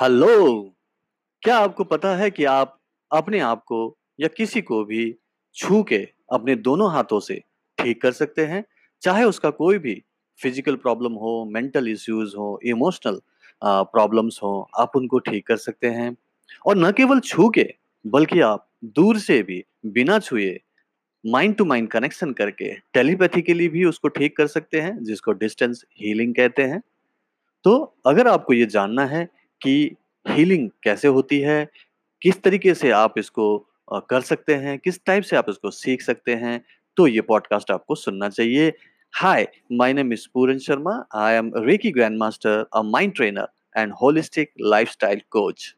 Hello. क्या आपको पता है कि आप अपने आप को या किसी को भी छू के अपने दोनों हाथों से ठीक कर सकते हैं? चाहे उसका कोई भी फ़िज़िकल प्रॉब्लम हो मेंटल इश्यूज़ हो इमोशनल प्रॉब्लम्स हो, आप उनको ठीक कर सकते हैं। और न केवल छू के, बल्कि आप दूर से भी, बिना छुए माइंड टू माइंड कनेक्शन करके टेलीपैथी के लिए भी उसको ठीक कर सकते हैं, जिसको डिस्टेंस हीलिंग कहते हैं। तो अगर आपको ये जानना है कि हीलिंग कैसे होती है, किस तरीके से आप इसको कर सकते हैं, किस टाइप से आप इसको सीख सकते हैं, तो ये पॉडकास्ट आपको सुनना चाहिए। Hi, my name is Puran Sharma, I am Reiki grandmaster, a mind trainer and holistic lifestyle coach.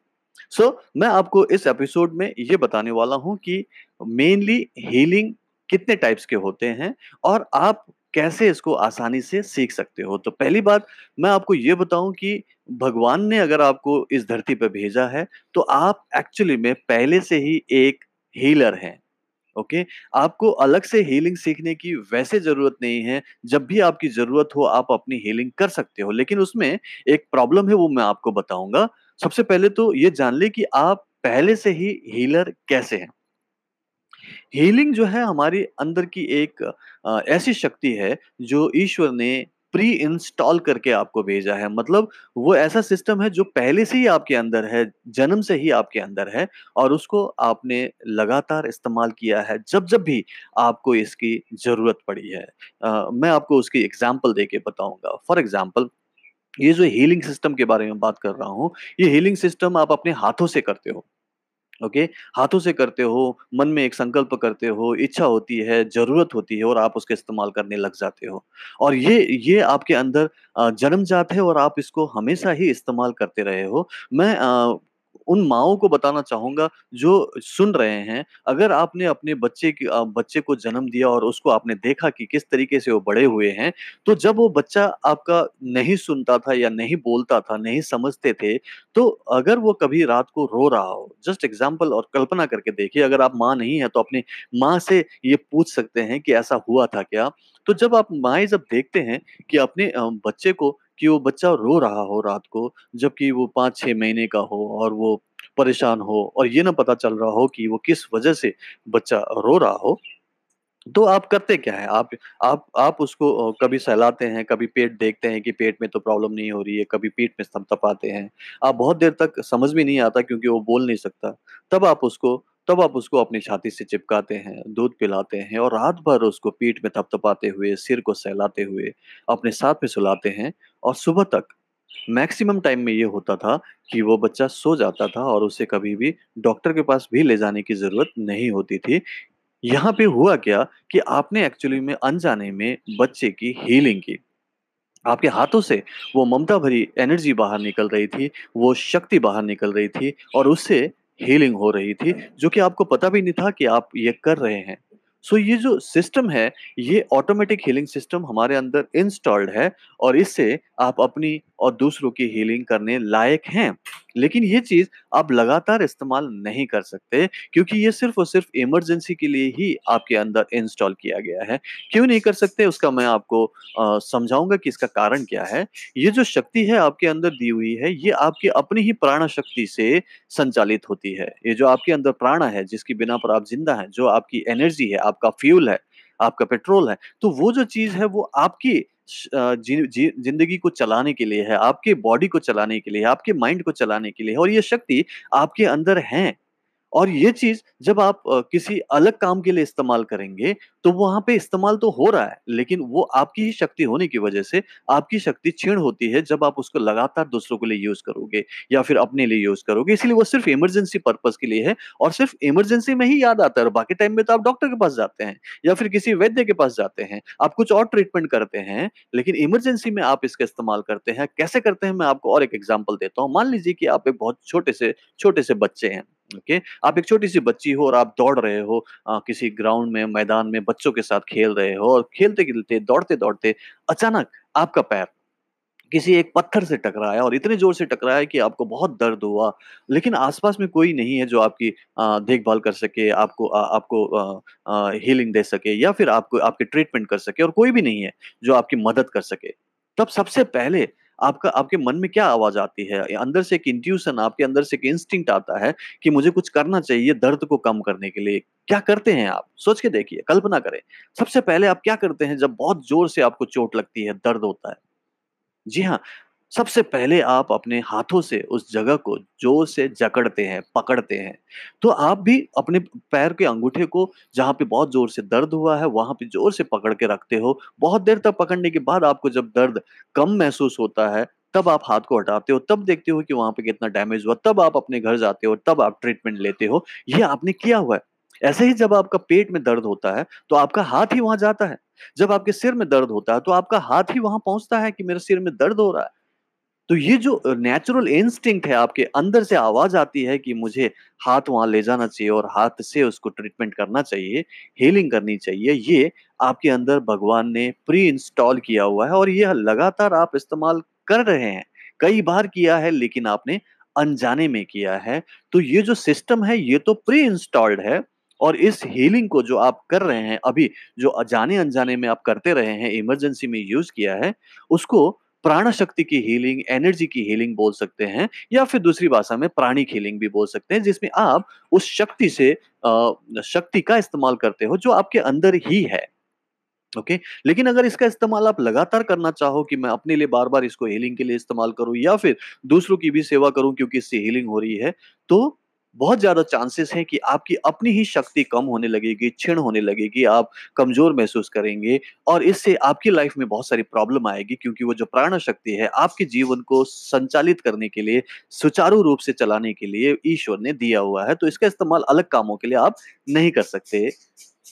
So मैं आपको इस एपिसोड में ये बताने वाला हूँ कि मेनली हीलिंग कितने टाइप्स के होते हैं और आप कैसे इसको आसानी से सीख सकते हो। तो पहली बात मैं आपको ये बताऊँ कि भगवान ने अगर आपको इस धरती पर भेजा है, तो आप एक्चुअली में पहले से ही एक हीलर हैं, ओके? आपको अलग से हीलिंग सीखने की वैसे ज़रूरत नहीं है, जब भी आपकी ज़रूरत हो आप अपनी हीलिंग कर सकते हो। लेकिन उसमें एक प्रॉब्लम है वो मैं आपको बताऊँगा सबसे पहले तो ये जान ले कि आप पहले से ही हीलर कैसे हैं? हीलिंग जो है हमारी अंदर की एक ऐसी शक्ति है जो ईश्वर ने प्री इंस्टॉल करके आपको भेजा है मतलब वो ऐसा सिस्टम है जो पहले से ही आपके अंदर है, जन्म से ही आपके अंदर है और उसको आपने लगातार इस्तेमाल किया है जब-जब भी आपको इसकी ज़रूरत पड़ी है। अ, मैं आपको उसकी एग्ज़ाम्पल देके बताऊँगा। फॉर एग्ज़ाम्पल ये जो हीलिंग सिस्टम के बारे में बात कर रहा हूँ, ये हीलिंग सिस्टम आप अपने हाथों से करते हो। ओके हाथों से करते हो, मन में एक संकल्प करते हो, इच्छा होती है, ज़रूरत होती है और आप उसका इस्तेमाल करने लग जाते हो। और ये ये आपके अंदर जन्म जात है और आप इसको हमेशा ही इस्तेमाल करते रहे हो। मैं उन माओ को बताना चाहूँगा जो सुन रहे हैं, अगर आपने अपने बच्चे की बच्चे को जन्म दिया और उसको आपने देखा कि किस तरीके से वो बड़े हुए हैं, तो जब वो बच्चा आपका नहीं सुनता था या नहीं बोलता था, नहीं समझते थे, तो अगर वो कभी रात को रो रहा हो, जस्ट एग्ज़ाम्पल और कल्पना करके देखिए, अगर आप माँ नहीं हैं, तो अपनी माँ से ये पूछ सकते हैं कि ऐसा हुआ था क्या? तो जब आप माएँ जब देखते हैं कि अपने बच्चे को कि वो बच्चा रो रहा हो रात को, जबकि वो 5-6 महीने का हो और वो परेशान हो और ये ना पता चल रहा हो कि वो किस वजह से बच्चा रो रहा हो, तो आप करते क्या हैं? आप आप आप उसको कभी सहलाते हैं, कभी पेट देखते हैं कि पेट में तो प्रॉब्लम नहीं हो रही है, कभी पीठ में थपथपाते हैं। आप बहुत देर तक समझ में नहीं आता क्योंकि वो बोल नहीं सकता। तब आप उसको तब आप उसको अपनी छाती से चिपकाते हैं, दूध पिलाते हैं और रात भर उसको पीठ में थपथपाते हुए, सिर को सहलाते हुए, अपने साथ में सुलाते हैं और सुबह तक मैक्सिमम टाइम में ये होता था कि वो बच्चा सो जाता था और उसे कभी भी डॉक्टर के पास भी ले जाने की ज़रूरत नहीं होती थी। यहाँ पे हुआ क्या कि आपने एक्चुअली में अनजाने में बच्चे की हीलिंग की। आपके हाथों से वो ममता भरी एनर्जी बाहर निकल रही थी, वो शक्ति बाहर निकल रही थी और उससे हीलिंग हो रही थी, जो कि आपको पता भी नहीं था कि आप ये कर रहे हैं। सो so, ये जो सिस्टम है, ये ऑटोमेटिक हीलिंग सिस्टम हमारे अंदर इंस्टॉल्ड है और इससे आप अपनी और दूसरों की हीलिंग करने लायक हैं। लेकिन ये चीज़ आप लगातार इस्तेमाल नहीं कर सकते क्योंकि ये सिर्फ़ और सिर्फ़ इमरजेंसी के लिए ही आपके अंदर इंस्टॉल किया गया है। क्यों नहीं कर सकते उसका मैं आपको समझाऊँगा कि इसका कारण क्या है। ये जो शक्ति है आपके अंदर दी हुई है, ये आपकी अपनी ही प्राण शक्ति से संचालित होती है। ये जो आपके अंदर प्राण है, जिसकी बिना पर आप ज़िंदा हैं, जो आपकी एनर्जी है, आपका फ्यूल है, आपका पेट्रोल है, तो वो जो चीज़ है वो आपकी ज़िंदगी को चलाने के लिए है, आपके बॉडी को चलाने के लिए आपके माइंड को चलाने के लिए और ये शक्ति आपके अंदर है। और ये चीज़ जब आप किसी अलग काम के लिए इस्तेमाल करेंगे, तो वहाँ पे इस्तेमाल तो हो रहा है, लेकिन वो आपकी ही शक्ति होने की वजह से आपकी शक्ति क्षीण होती है जब आप उसको लगातार दूसरों के लिए यूज़ करोगे या फिर अपने लिए यूज़ करोगे। इसलिए वो सिर्फ़ इमरजेंसी पर्पज़ के लिए है और सिर्फ़ इमरजेंसी में ही याद आता है बाकी टाइम में तो आप डॉक्टर के पास जाते हैं या फिर किसी वैद्य के पास जाते हैं। आप कुछ और ट्रीटमेंट करते हैं, लेकिन इमरजेंसी में आप इसका इस्तेमाल करते हैं। कैसे करते हैं मैं आपको और एक एग्ज़ाम्पल देता हूँ। मान लीजिए कि आप एक बहुत छोटे से छोटे से बच्चे हैं, ओके? okay? आप एक छोटी-सी बच्ची हो और आप दौड़ रहे हो अ, किसी ग्राउंड में, मैदान में बच्चों के साथ खेल रहे हो और खेलते-खेलते, दौड़ते-दौड़ते अचानक आपका पैर किसी एक पत्थर से टकराया और इतने ज़ोर से टकराया कि आपको बहुत दर्द हुआ। लेकिन आस-पास में कोई नहीं है जो आपकी देखभाल कर सके, आपको अ, आपको अ अ, हीलिंग दे सके या फिर आपको आपकी ट्रीटमेंट कर सके और कोई भी नहीं है जो आपकी मदद कर सके। तब सबसे पहले आपका आपके मन में क्या आवाज़ आती है? अंदर से एक इंट्यूशन आपके अंदर से एक इंस्टिंक्ट आता है कि मुझे कुछ करना चाहिए दर्द को कम करने के लिए। क्या करते हैं आप? सोच के देखिए, कल्पना करें। सबसे पहले आप क्या करते हैं जब बहुत ज़ोर से आपको चोट लगती है, दर्द होता है? जी हाँ, सबसे पहले आप अपने हाथों से उस जगह को ज़ोर से जकड़ते हैं, पकड़ते हैं। तो आप भी अपने पैर के अंगूठे को जहाँ पे बहुत ज़ोर से दर्द हुआ है, वहाँ पे ज़ोर से पकड़ के रखते हो। बहुत देर तक पकड़ने के बाद आपको जब दर्द कम महसूस होता है, तब आप हाथ को हटाते हो, तब देखते हो कि वहाँ पे कितना डैमेज हुआ, तब आप अपने घर जाते हो, तब आप ट्रीटमेंट लेते हो। ये आपने किया हुआ है। ऐसे ही जब आपका पेट में दर्द होता है, तो आपका हाथ ही वहाँ जाता है। जब आपके सिर में दर्द होता है, तो आपका हाथ ही वहाँ पहुँचता है कि मेरे सिर में दर्द हो रहा है। तो ये जो नेचुरल इंस्टिंक्ट है आपके अंदर से आवाज़ आती है कि मुझे हाथ वहाँ ले जाना चाहिए और हाथ से उसको ट्रीटमेंट करना चाहिए, हीलिंग करनी चाहिए, ये आपके अंदर भगवान ने प्री इंस्टॉल किया हुआ है और ये लगातार आप इस्तेमाल कर रहे हैं। कई बार किया है लेकिन आपने अनजाने में किया है। तो ये जो सिस्टम है ये तो प्री इंस्टॉल्ड है और इस हीलिंग को जो आप कर रहे हैं अभी, जो अ, जाने-अनजाने में आप करते रहे हैं, इमरजेंसी में यूज़ किया है, उसको प्राण शक्ति की हीलिंग, एनर्जी की हीलिंग बोल सकते हैं या फिर दूसरी भाषा में प्राणिक हीलिंग भी बोल सकते हैं, जिसमें आप उस शक्ति से शक्ति का इस्तेमाल करते हो जो आपके अंदर ही है। ओके? okay? लेकिन अगर इसका इस्तेमाल आप लगातार करना चाहो कि मैं अपने लिए बार-बार इसको हीलिंग के लिए इस्तेमाल करूँ या फिर दूसरों की भी सेवा करूँ क्योंकि इससे हीलिंग हो रही है, तो बहुत ज़्यादा चांसेस हैं कि आपकी अपनी ही शक्ति कम होने लगेगी, क्षीण होने लगेगी, आप कमज़ोर महसूस करेंगे और इससे आपकी लाइफ़ में बहुत सारी प्रॉब्लम आएगी क्योंकि वो जो प्राण शक्ति है, आपके जीवन को संचालित करने के लिए, सुचारू रूप से चलाने के लिए ईश्वर ने दिया हुआ है, तो इसका इस्तेमाल अलग कामों के लिए आप नहीं कर सकते।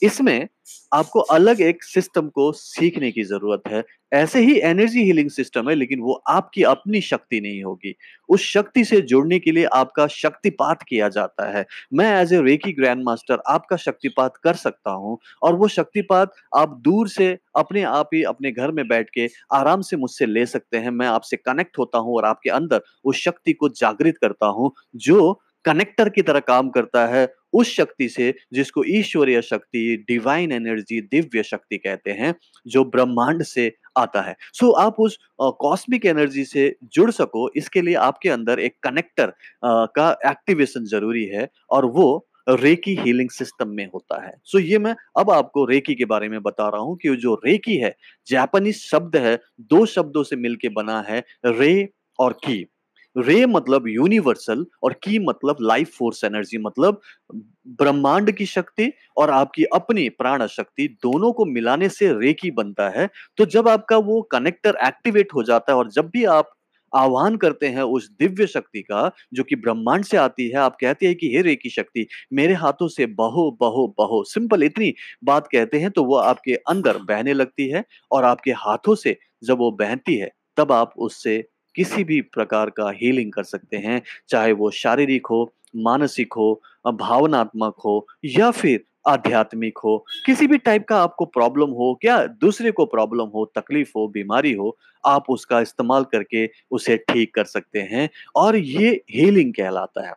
इसमें आपको अलग एक सिस्टम को सीखने की ज़रूरत है। ऐसे ही एनर्जी हीलिंग सिस्टम है लेकिन वो आपकी अपनी शक्ति नहीं होगी। उस शक्ति से जुड़ने के लिए आपका शक्तिपात किया जाता है। मैं as a Reiki grand master आपका शक्तिपात कर सकता हूँ और वो शक्तिपात आप दूर से अपने आप ही अपने घर में बैठ के आराम से मुझसे ले सकते हैं। मैं आपसे कनेक्ट होता हूँ और आपके अंदर उस शक्ति को जागृत करता हूँ, जो कनेक्टर की तरह काम करता है उस शक्ति से जिसको ईश्वरीय शक्ति, डिवाइन एनर्जी, दिव्य शक्ति कहते हैं, जो ब्रह्मांड से आता है। सो so, आप उस कॉस्मिक एनर्जी से जुड़ सको इसके लिए आपके अंदर एक कनेक्टर अ, का एक्टिवेशन ज़रूरी है और वो रेकी हीलिंग सिस्टम में होता है। सो so, ये मैं अब आपको रेकी के बारे में बता रहा हूँ कि जो रेकी है, जापानीज़ शब्द है, दो शब्दों से मिलके बना है, रे और की। रे मतलब यूनिवर्सल और की मतलब लाइफ फोर्स एनर्जी मतलब ब्रह्मांड की शक्ति और आपकी अपनी प्राण शक्ति दोनों को मिलाने से रेकी बनता है। तो जब आपका वो कनेक्टर एक्टिवेट हो जाता है और जब भी आप आह्वान करते हैं उस दिव्य शक्ति का जो कि ब्रह्मांड से आती है, आप कहते हैं कि हे रेकी शक्ति मेरे हाथों से बहो, बहो, बहो। सिंपल इतनी बात कहते हैं तो वो आपके अंदर बहने लगती है और आपके हाथों से जब वो बहती है, तब आप उससे किसी भी प्रकार का हीलिंग कर सकते हैं, चाहे वो शारीरिक हो, मानसिक हो भावनात्मक हो या फिर आध्यात्मिक हो, किसी भी टाइप का आपको प्रॉब्लम हो, क्या दूसरे को प्रॉब्लम हो, तकलीफ़ हो, बीमारी हो, आप उसका इस्तेमाल करके उसे ठीक कर सकते हैं और ये हीलिंग कहलाता है।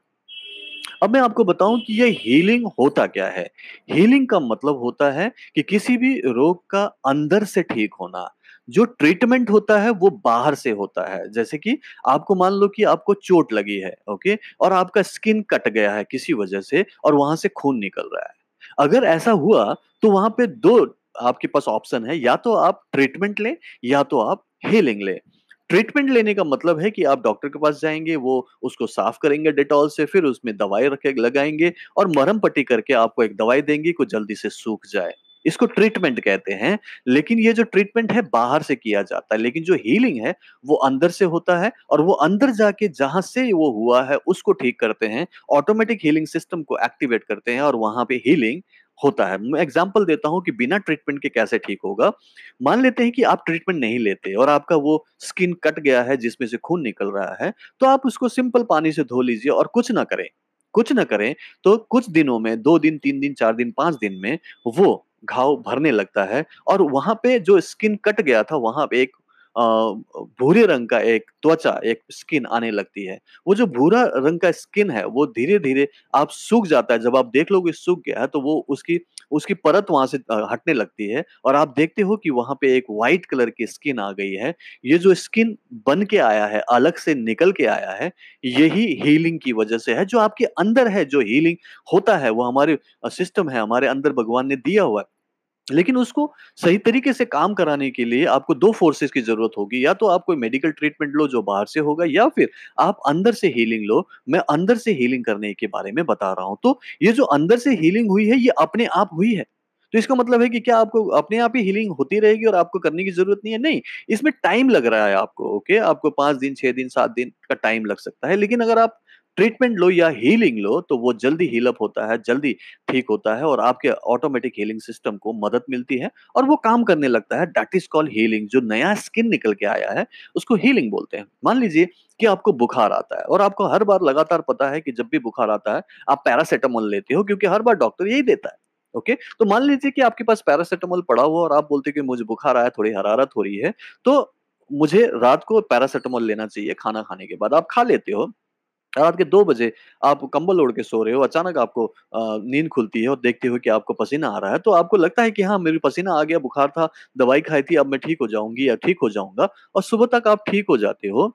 अब मैं आपको बताऊँ कि ये हीलिंग होता क्या है? हीलिंग का मतलब होता है कि किसी भी रोग का अंदर से ठीक होना। जो ट्रीटमेंट होता है वो बाहर से होता है। जैसे कि आपको मान लो कि आपको चोट लगी है, ओके? और आपका स्किन कट गया है किसी वजह से और वहाँ से खून निकल रहा है। अगर ऐसा हुआ तो वहाँ पे दो आपके पास ऑप्शन है, या तो आप ट्रीटमेंट लें या तो आप हीलिंग लें। ट्रीटमेंट लेने का मतलब है कि आप डॉक्टर के पास जाएँगे वो उसको साफ़ करेंगे डेटॉल से, फिर उसमें दवाई रख लगाएँगे और मरम पट्टी करके आपको एक दवाई देंगे को जल्दी से सूख जाए। इसको ट्रीटमेंट कहते हैं, लेकिन ये जो ट्रीटमेंट है बाहर से किया जाता है, लेकिन जो हीलिंग है वो अंदर से होता है और वो अंदर जाके जहाँ से वो हुआ है उसको ठीक करते हैं, ऑटोमेटिक हीलिंग सिस्टम को एक्टिवेट करते हैं और वहाँ पे हीलिंग होता है। मैं एग्ज़ाम्पल देता हूँ कि बिना ट्रीटमेंट के कैसे ठीक होगा। मान लेते हैं कि आप ट्रीटमेंट नहीं लेते और आपका वो स्किन कट गया है जिसमें से खून निकल रहा है, तो आप उसको सिंपल पानी से धो लीजिए और कुछ ना करें। कुछ ना करें तो कुछ दिनों में दो दिन, तीन दिन, चार दिन, पाँच दिन में वो घाव भरने लगता है और वहाँ पे जो स्किन कट गया था, वहाँ पे एक भूरे रंग का एक त्वचा एक स्किन आने लगती है। वो जो भूरा रंग का स्किन है वो धीरे धीरे आप सूख जाता है। जब आप देख लोगे सूख गया है तो वो उसकी उसकी परत वहाँ से हटने लगती है और आप देखते हो कि वहाँ पे एक व्हाइट कलर की स्किन आ गई है। ये जो स्किन बन के आया है अलग से निकल के आया है यही हीलिंग की वजह से है। जो आपके अंदर है जो हीलिंग होता है वो हमारे सिस्टम है हमारे अंदर भगवान ने दिया हुआ है लेकिन उसको सही तरीके से काम कराने के लिए आपको दो फोर्सेस की ज़रूरत होगी। या तो आप कोई मेडिकल ट्रीटमेंट लो जो बाहर से होगा, या फिर आप अंदर से हीलिंग लो। मैं अंदर से हीलिंग करने के बारे में बता रहा हूँ। तो ये जो अंदर से हीलिंग हुई है, ये अपने आप हुई है। तो इसका मतलब है कि क्या आपको अपने आप ही हीलिंग होती रहेगी और आपको करने की ज़रूरत नहीं है? नहीं, इसमें टाइम लग रहा है आपको ओके आपको पाँच दिन, छह दिन, सात दिन का टाइम लग सकता है। लेकिन अगर आप ट्रीटमेंट लो या हीलिंग लो तो वो जल्दी हीलअप होता है, जल्दी ठीक होता है और आपके ऑटोमेटिक हीलिंग सिस्टम को मदद मिलती है और वो काम करने लगता है। दैट इज़ कॉल हीलिंग, जो नया स्किन निकल के आया है, उसको हीलिंग बोलते हैं। मान लीजिए कि आपको बुखार आता है और आपको हर बार लगातार पता है कि जब भी बुखार आता है, आप पैरासिटामोल लेते हो, क्योंकि हर बार डॉक्टर यही देता है, ओके? तो मान लीजिए कि आपके पास पैरासिटामोल पड़ा हुआ और आप बोलते कि मुझे बुखार आया, थोड़ी हरारत हो रही है तो मुझे रात को पैरासिटामोल लेना चाहिए खाना खाने के बाद। आप खा लेते हो रात के दो बजे आप कंबल ओढ़ के सो रहे हो, अचानक आपको नींद खुलती है और देखते हो कि आपको पसीना आ रहा है तो आपको लगता है कि हाँ मेरी पसीना आ गया, बुखार था, दवाई खाई थी, अब मैं ठीक हो जाऊँगी या ठीक हो जाऊँगा, और सुबह तक आप ठीक हो जाते हो।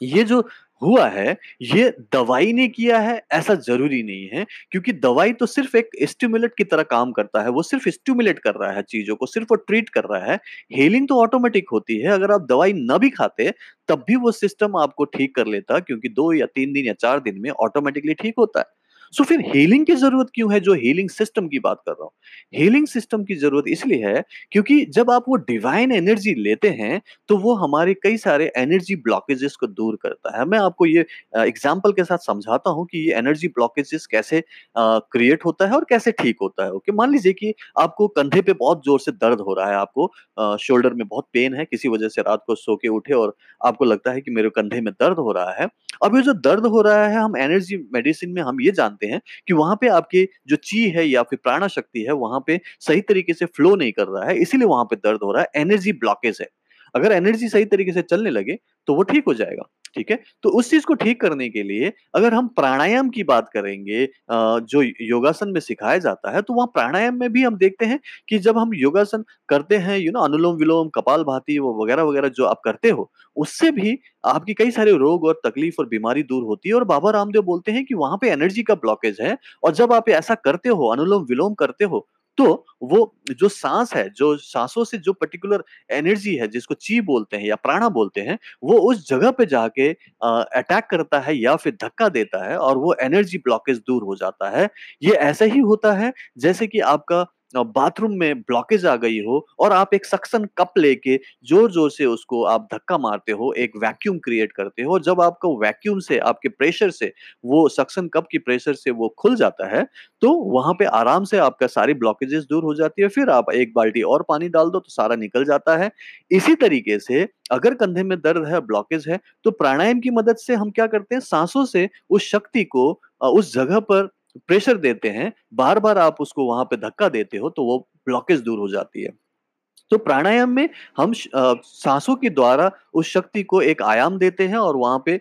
ये जो हुआ है, ये दवाई ने किया है, ऐसा ज़रूरी नहीं है, क्योंकि दवाई तो सिर्फ़ एक स्टिमुलेट की तरह काम करता है, वो सिर्फ़ स्टिमुलेट कर रहा है चीज़ों को, सिर्फ़ वो ट्रीट कर रहा है। हीलिंग तो ऑटोमेटिक होती है, अगर आप दवाई ना भी खाते, तब भी वो सिस्टम आपको ठीक कर लेता, क्योंकि दो या तीन दिन या चार दिन में ऑटोमेटिकली ठीक होता है। सो फिर हीलिंग की ज़रूरत क्यों है जो हीलिंग सिस्टम की बात कर रहा हूँ? हीलिंग सिस्टम की ज़रूरत इसलिए है क्योंकि जब आप वो डिवाइन एनर्जी लेते हैं तो वो हमारे कई सारे एनर्जी ब्लॉकेजेस को दूर करता है। मैं आपको ये एग्ज़ाम्पल के साथ समझाता हूँ कि ये एनर्जी ब्लॉकेजेस कैसे क्रिएट होता है और कैसे ठीक होता है ओके मान लीजिए कि आपको कंधे पे बहुत ज़ोर से दर्द हो रहा है, आपको शोल्डर में बहुत पेन है, किसी वजह से रात को सो के उठे और आपको लगता है कि मेरे कंधे में दर्द हो रहा है। अब ये जो दर्द हो रहा है, हम एनर्जी मेडिसिन में हम ये जानते जानते हैं कि वहाँ पे आपके जो ची है या फिर प्राणा शक्ति है, वहाँ पे सही तरीके से फ्लो नहीं कर रहा है, इसीलिए वहाँ पे दर्द हो रहा है एनर्जी ब्लॉकेज है। अगर एनर्जी सही तरीके से चलने लगे तो वो ठीक हो जाएगा, ठीक है? तो उस चीज़ को ठीक करने के लिए अगर हम प्राणायाम की बात करेंगे जो योगासन में सिखाया जाता है तो वहाँ प्राणायाम में भी हम देखते हैं कि जब हम योगासन करते हैं यू नो अनुलोम विलोम, कपाल भाती, वो वगैरह वगैरह जो आप करते हो, उससे भी आपकी कई सारे रोग और तकलीफ़ और बीमारी दूर होती है और बाबा रामदेव बोलते हैं कि वहाँ पे एनर्जी का ब्लॉकेज है और जब आप ऐसा करते हो, अनुलोम विलोम करते हो तो वो जो सांस है, जो सांसों से जो पर्टिकुलर एनर्जी है, जिसको ची बोलते हैं या प्राणा बोलते हैं, वो उस जगह पे जाके अटैक करता है या फिर धक्का देता है और वो एनर्जी ब्लॉकेज दूर हो जाता है। ये ऐसा ही होता है जैसे कि आपका बाथरूम में ब्लॉकेज आ गई हो और आप एक सक्सन कप लेके ज़ोर ज़ोर से उसको आप धक्का मारते हो, एक वैक्यूम क्रिएट करते हो, जब आपका वैक्यूम से, आपके प्रेशर से, वो सक्शन कप की प्रेशर से वो खुल जाता है तो वहाँ पे आराम से आपका सारी ब्लॉकेजेस दूर हो जाती है, फिर आप एक बाल्टी और पानी डाल दो तो सारा निकल जाता है। इसी तरीके से अगर कंधे में दर्द है ब्लॉकेज है तो प्राणायाम की मदद से हम क्या करते हैं, सांसों से उस शक्ति को उस जगह पर प्रेशर देते हैं बार बार आप उसको वहाँ पे धक्का देते हो तो वो ब्लॉकेज दूर हो जाती है। तो प्राणायाम में हम सांसों के द्वारा उस शक्ति को एक आयाम देते हैं और वहाँ पे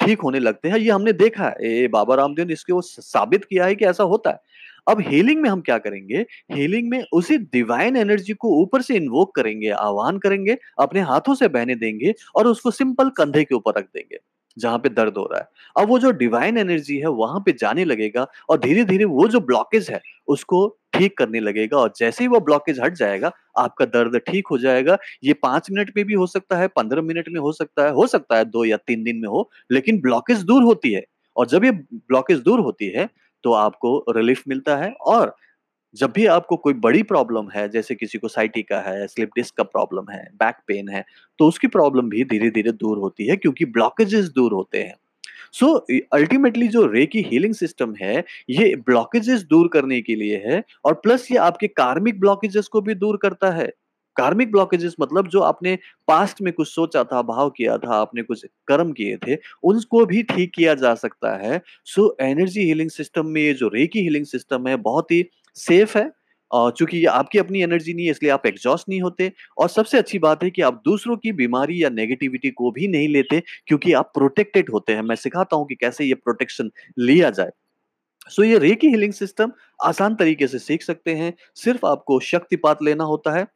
ठीक होने लगते हैं। ये हमने देखा है। ये बाबा रामदेव ने इसके वो साबित किया है कि ऐसा होता है। अब हीलिंग में हम क्या करेंगे? हीलिंग में उसी डिवाइन एनर्जी को ऊपर से इन्वोक करेंगे, आह्वान करेंगे, अपने हाथों से बहने देंगे और उसको सिंपल कंधे के ऊपर रख देंगे। जहाँ पे दर्द हो रहा है। अब वो जो डिवाइन एनर्जी है, वहाँ पे जाने लगेगा और धीरे धीरे वो जो ब्लॉकेज है, उसको ठीक करने लगेगा और जैसे ही वो ब्लॉकेज हट जाएगा, आपका दर्द ठीक हो जाएगा। ये पाँच मिनट में भी हो सकता है, पंद्रह मिनट में हो सकता है, हो सकता है दो या तीन दिन में हो, लेकिन ब्लॉकेज दूर होती है। और जब ये ब्लॉकेज दूर होती है तो आपको रिलीफ मिलता है और जब भी आपको कोई बड़ी प्रॉब्लम है जैसे किसी को साइटी का है स्लिप डिस्क का प्रॉब्लम है बैक पेन है तो उसकी प्रॉब्लम भी धीरे धीरे दूर होती है क्योंकि ब्लॉकेजेस दूर होते हैं। सो so, अल्टीमेटली जो रे की हीलिंग सिस्टम है ये ब्लॉकेजेस दूर करने के लिए है और प्लस ये आपके कार्मिक ब्लॉकेजेस को भी दूर करता है। कार्मिक ब्लॉकेजेस मतलब जो आपने पास्ट में कुछ सोचा था भाव किया था आपने कुछ कर्म किए थे उनको भी ठीक किया जा सकता है। सो एनर्जी हीलिंग सिस्टम में ये जो रे की हीलिंग सिस्टम है बहुत ही सेफ़ है अ, चूँकि ये आपकी अपनी एनर्जी नहीं है इसलिए आप एग्ज़ॉस्ट नहीं होते और सबसे अच्छी बात है कि आप दूसरों की बीमारी या नेगेटिविटी को भी नहीं लेते क्योंकि आप प्रोटेक्टेड होते हैं। मैं सिखाता हूँ कि कैसे ये प्रोटेक्शन लिया जाए। सो ये रेकी हीलिंग सिस्टम आसान तरीके से सीख सकते हैं। सिर्फ़ आपको शक्तिपात लेना होता है,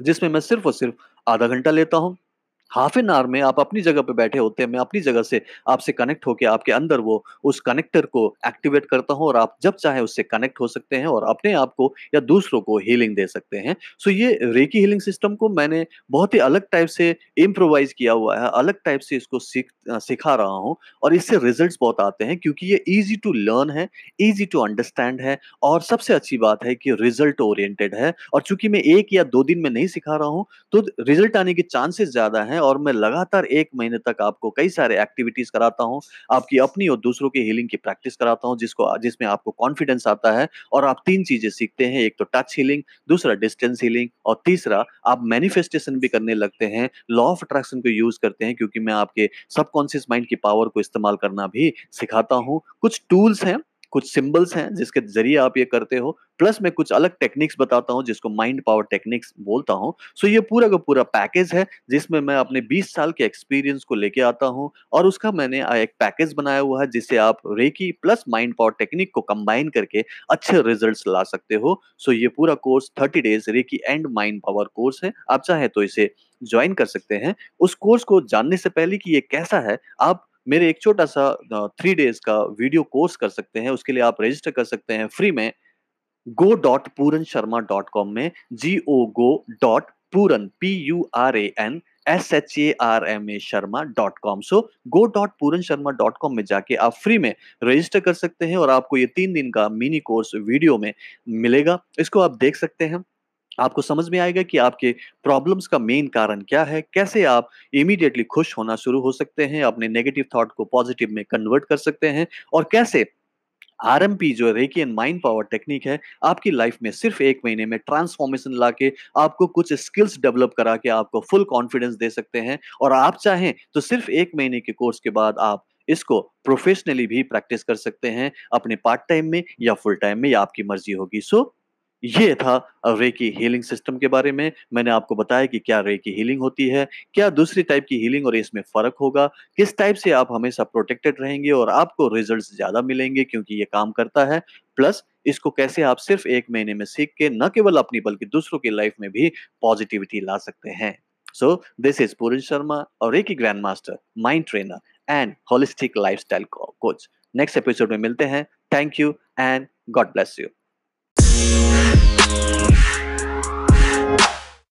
जिसमें मैं सिर्फ़ और सिर्फ़ आधा घंटा लेता हूँ। हाफ़ एन आवर में आप अपनी जगह पे बैठे होते हैं, मैं अपनी जगह से आपसे कनेक्ट होकर आपके अंदर वो उस कनेक्टर को एक्टिवेट करता हूँ और आप जब चाहे उससे कनेक्ट हो सकते हैं और अपने आप को या दूसरों को हीलिंग दे सकते हैं। सो ये रेकी हीलिंग सिस्टम को मैंने बहुत ही अलग टाइप से इम्प्रोवाइज़ किया हुआ है, अलग टाइप से इसको सीख सिखा रहा हूँ और इससे रिज़ल्ट बहुत आते हैं क्योंकि ये ईज़ी टू लर्न है, ईज़ी टू अंडरस्टैंड है और सबसे अच्छी बात है कि रिज़ल्ट ओरिएंटेड है और चूँकि मैं एक या दो दिन में नहीं सिखा रहा हूँ, तो रिज़ल्ट आने के चांसेस ज़्यादा हैं और मैं लगातार 1 महीने तक आपको कई सारे एक्टिविटीज़ कराता हूँ, आपकी अपनी और दूसरों की हीलिंग की प्रैक्टिस कराता हूँ जिसको जिसमें आपको कॉन्फिडेंस आता है और आप 3 चीज़ें सीखते हैं, एक तो टच हीलिंग, दूसरा डिस्टेंस हीलिंग और तीसरा आप मैनिफेस्टेशन भी करने लगते हैं, लॉ ऑफ़ अट्रैक्शन को यूज़ करते हैं क्योंकि मैं आपके सबकॉन्शियस माइंड की पावर को इस्तेमाल करना भी सिखाता हूँ। कुछ टूल्स हैं, कुछ सिंबल्स हैं जिसके ज़रिए आप ये करते हो, प्लस मैं कुछ अलग टेक्निक्स बताता हूँ जिसको माइंड पावर टेक्निक्स बोलता हूँ। सो ये पूरा का पूरा पैकेज है जिसमें मैं अपने 20 साल के एक्सपीरियंस को लेके आता हूँ और उसका मैंने एक पैकेज बनाया हुआ है जिससे आप Reiki plus mind power technique को कंबाइन करके अच्छे रिज़ल्ट ला सकते हो। सो ये पूरा course 30 days Reiki and mind power course है। आप चाहें तो इसे ज्वाइन कर सकते हैं। उस कोर्स को जानने से पहले कि ये कैसा है, आप मेरे एक छोटा-सा थ्री डेज़ का वीडियो कोर्स कर सकते हैं। उसके लिए आप रजिस्टर कर सकते हैं फ्री में go dot Puran Sharma dot com में G O go dot Puran P U R A N S H A R M A Sharma dot com. So go dot Puran Sharma dot com में जाके आप free में register कर सकते हैं और आपको ये तीन दिन का मिनी कोर्स वीडियो में मिलेगा। इसको आप देख सकते हैं। आपको समझ में आएगा कि आपके प्रॉब्लम्स का मेन कारण क्या है, कैसे आप इमीडिएटली खुश होना शुरू हो सकते हैं, अपने नेगेटिव थॉट को पॉजिटिव में कन्वर्ट कर सकते हैं और कैसे आर एम पी जो Reiki and mind power technique है, आपकी लाइफ में सिर्फ़ एक महीने में ट्रांसफॉर्मेशन ला के आपको कुछ स्किल्स डेवलप करा के आपको फुल कॉन्फिडेंस दे सकते हैं और आप चाहें तो सिर्फ़ एक महीने के कोर्स के बाद आप इसको प्रोफेशनली भी प्रैक्टिस कर सकते हैं, अपने पार्ट टाइम में या फुल टाइम में, ये आपकी मर्ज़ी होगी। सो ये था रेकी हीलिंग सिस्टम के बारे में। मैंने आपको बताया कि क्या रेकी हीलिंग होती है, क्या दूसरी टाइप की हीलिंग और इसमें फ़र्क होगा, किस टाइप से आप हमेशा प्रोटेक्टेड रहेंगे और आपको रिज़ल्ट्स ज़्यादा मिलेंगे क्योंकि ये काम करता है। प्लस इसको कैसे आप सिर्फ़ 1 महीने में सीख के न केवल अपनी बल्कि दूसरों की लाइफ़ में भी पॉज़िटिविटी ला सकते हैं। So this is Puran Sharma और Reiki grand master, mind trainer and holistic को कोच। नेक्स्ट एपिसोड में मिलते हैं। Thank you and God bless you.